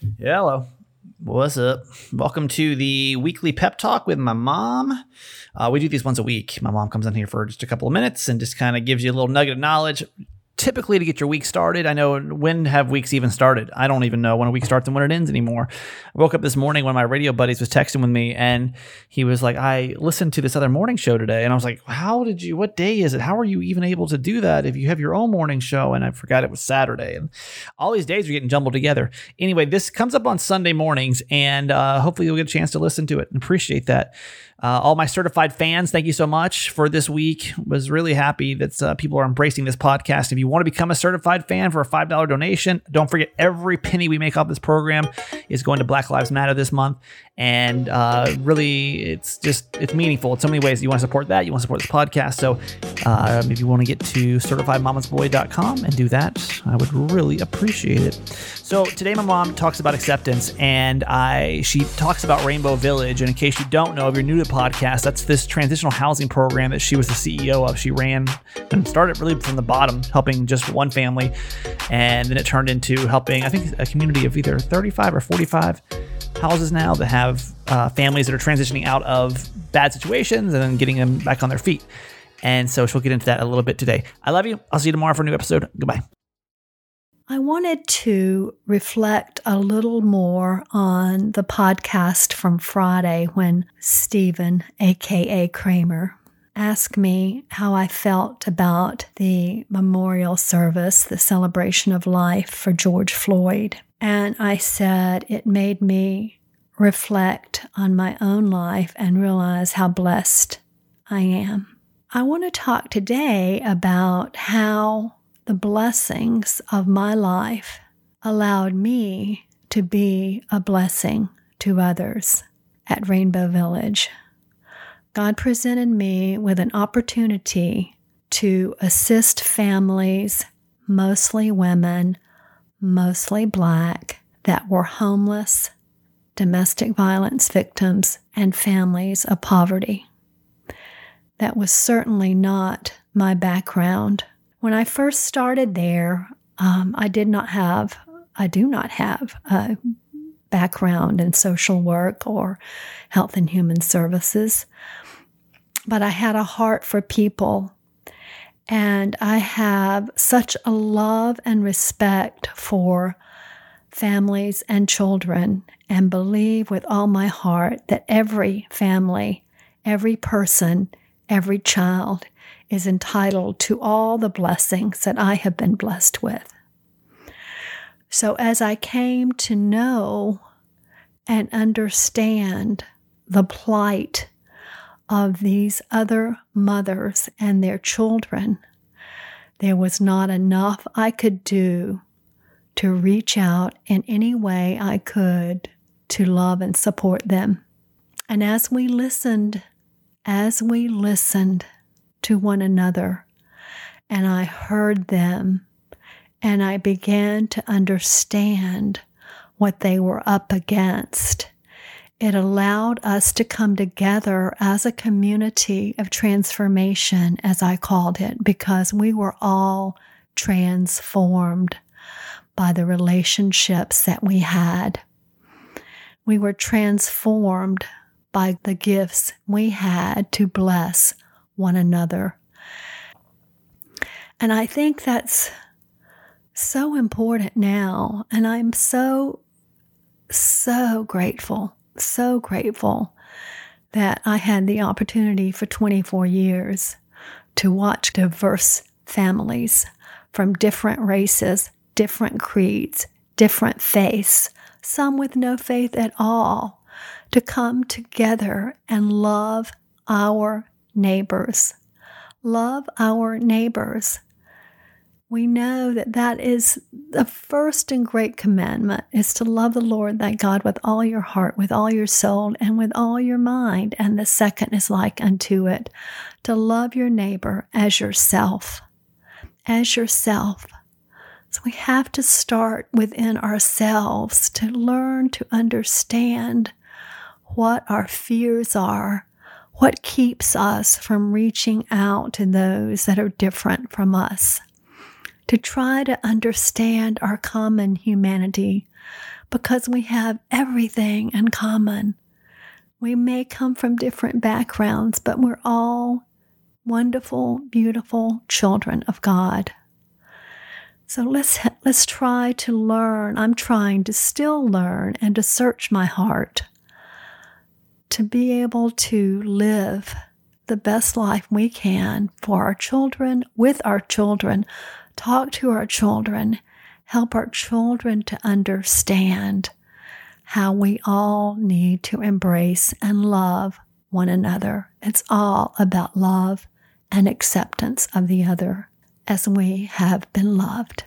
Hello. What's up? Welcome to the weekly pep talk with my mom. Uh, we do these once a week. My mom comes in here for just a couple of minutes and just kind of gives you a little nugget of knowledge, typically to get your week started. I know when have weeks even started? I don't even know when a week starts and when it ends anymore. I woke up this morning when my radio buddies was texting with me and he was like, I listened to this other morning show today. And I was like, how did you, what day is it? How are you even able to do that if you have your own morning show? And I forgot it was Saturday. And all these days are getting jumbled together. Anyway, this comes up on Sunday mornings and uh, hopefully you'll get a chance to listen to it and appreciate that. Uh, all my certified fans, thank you so much for this week. Was really happy that uh, people are embracing this podcast. If you want to become a certified fan for a five dollar donation, don't forget every penny we make off this program is going to Black Lives Matter this month, and uh, really, it's just it's meaningful in so many ways. You want to support that, you want to support this podcast. So, um, if you want to get to certifiedmamasboy.com and do that, I would really appreciate it. So today, my mom talks about acceptance, and I she talks about Rainbow Village. And in case you don't know, if you're new to the podcast, that's this transitional housing program that she was the CEO of. She ran and started really from the bottom, helping just one family, and then it turned into helping I think a community of either 35 or 45 houses now that have uh, families that are transitioning out of bad situations and then getting them back on their feet. And so she'll get into that a little bit today. I love you. I'll see you tomorrow for a new episode. Goodbye. I wanted to reflect a little more on the podcast from Friday when Stephen, aka Kramer, asked me how I felt about the memorial service, the celebration of life for George Floyd. And I said it made me reflect on my own life and realize how blessed I am. I want to talk today about how the blessings of my life allowed me to be a blessing to others at Rainbow Village. God presented me with an opportunity to assist families, mostly women, mostly black, that were homeless, domestic violence victims, and families of poverty. That was certainly not my background when I first started there, um, I did not have, I do not have a background in social work or health and human services, but I had a heart for people. And I have such a love and respect for families and children, and believe with all my heart that every family, every person, every child is entitled to all the blessings that I have been blessed with. So, as I came to know and understand the plight of these other mothers and their children, there was not enough I could do to reach out in any way I could to love and support them. And as we listened, as we listened, to one another. And I heard them and I began to understand what they were up against. It allowed us to come together as a community of transformation, as I called it, because we were all transformed by the relationships that we had. We were transformed by the gifts we had to bless one another. And I think that's so important now. And I'm so, so grateful, so grateful that I had the opportunity for 24 years to watch diverse families from different races, different creeds, different faiths, some with no faith at all, to come together and love our neighbors. Love our neighbors. We know that that is the first and great commandment is to love the Lord thy God with all your heart, with all your soul, and with all your mind. And the second is like unto it, to love your neighbor as yourself, as yourself. So we have to start within ourselves to learn to understand what our fears are what keeps us from reaching out to those that are different from us? To try to understand our common humanity because we have everything in common. We may come from different backgrounds, but we're all wonderful, beautiful children of God. So let's let's try to learn. I'm trying to still learn and to search my heart to be able to live the best life we can for our children, with our children, talk to our children, help our children to understand how we all need to embrace and love one another. It's all about love and acceptance of the other as we have been loved.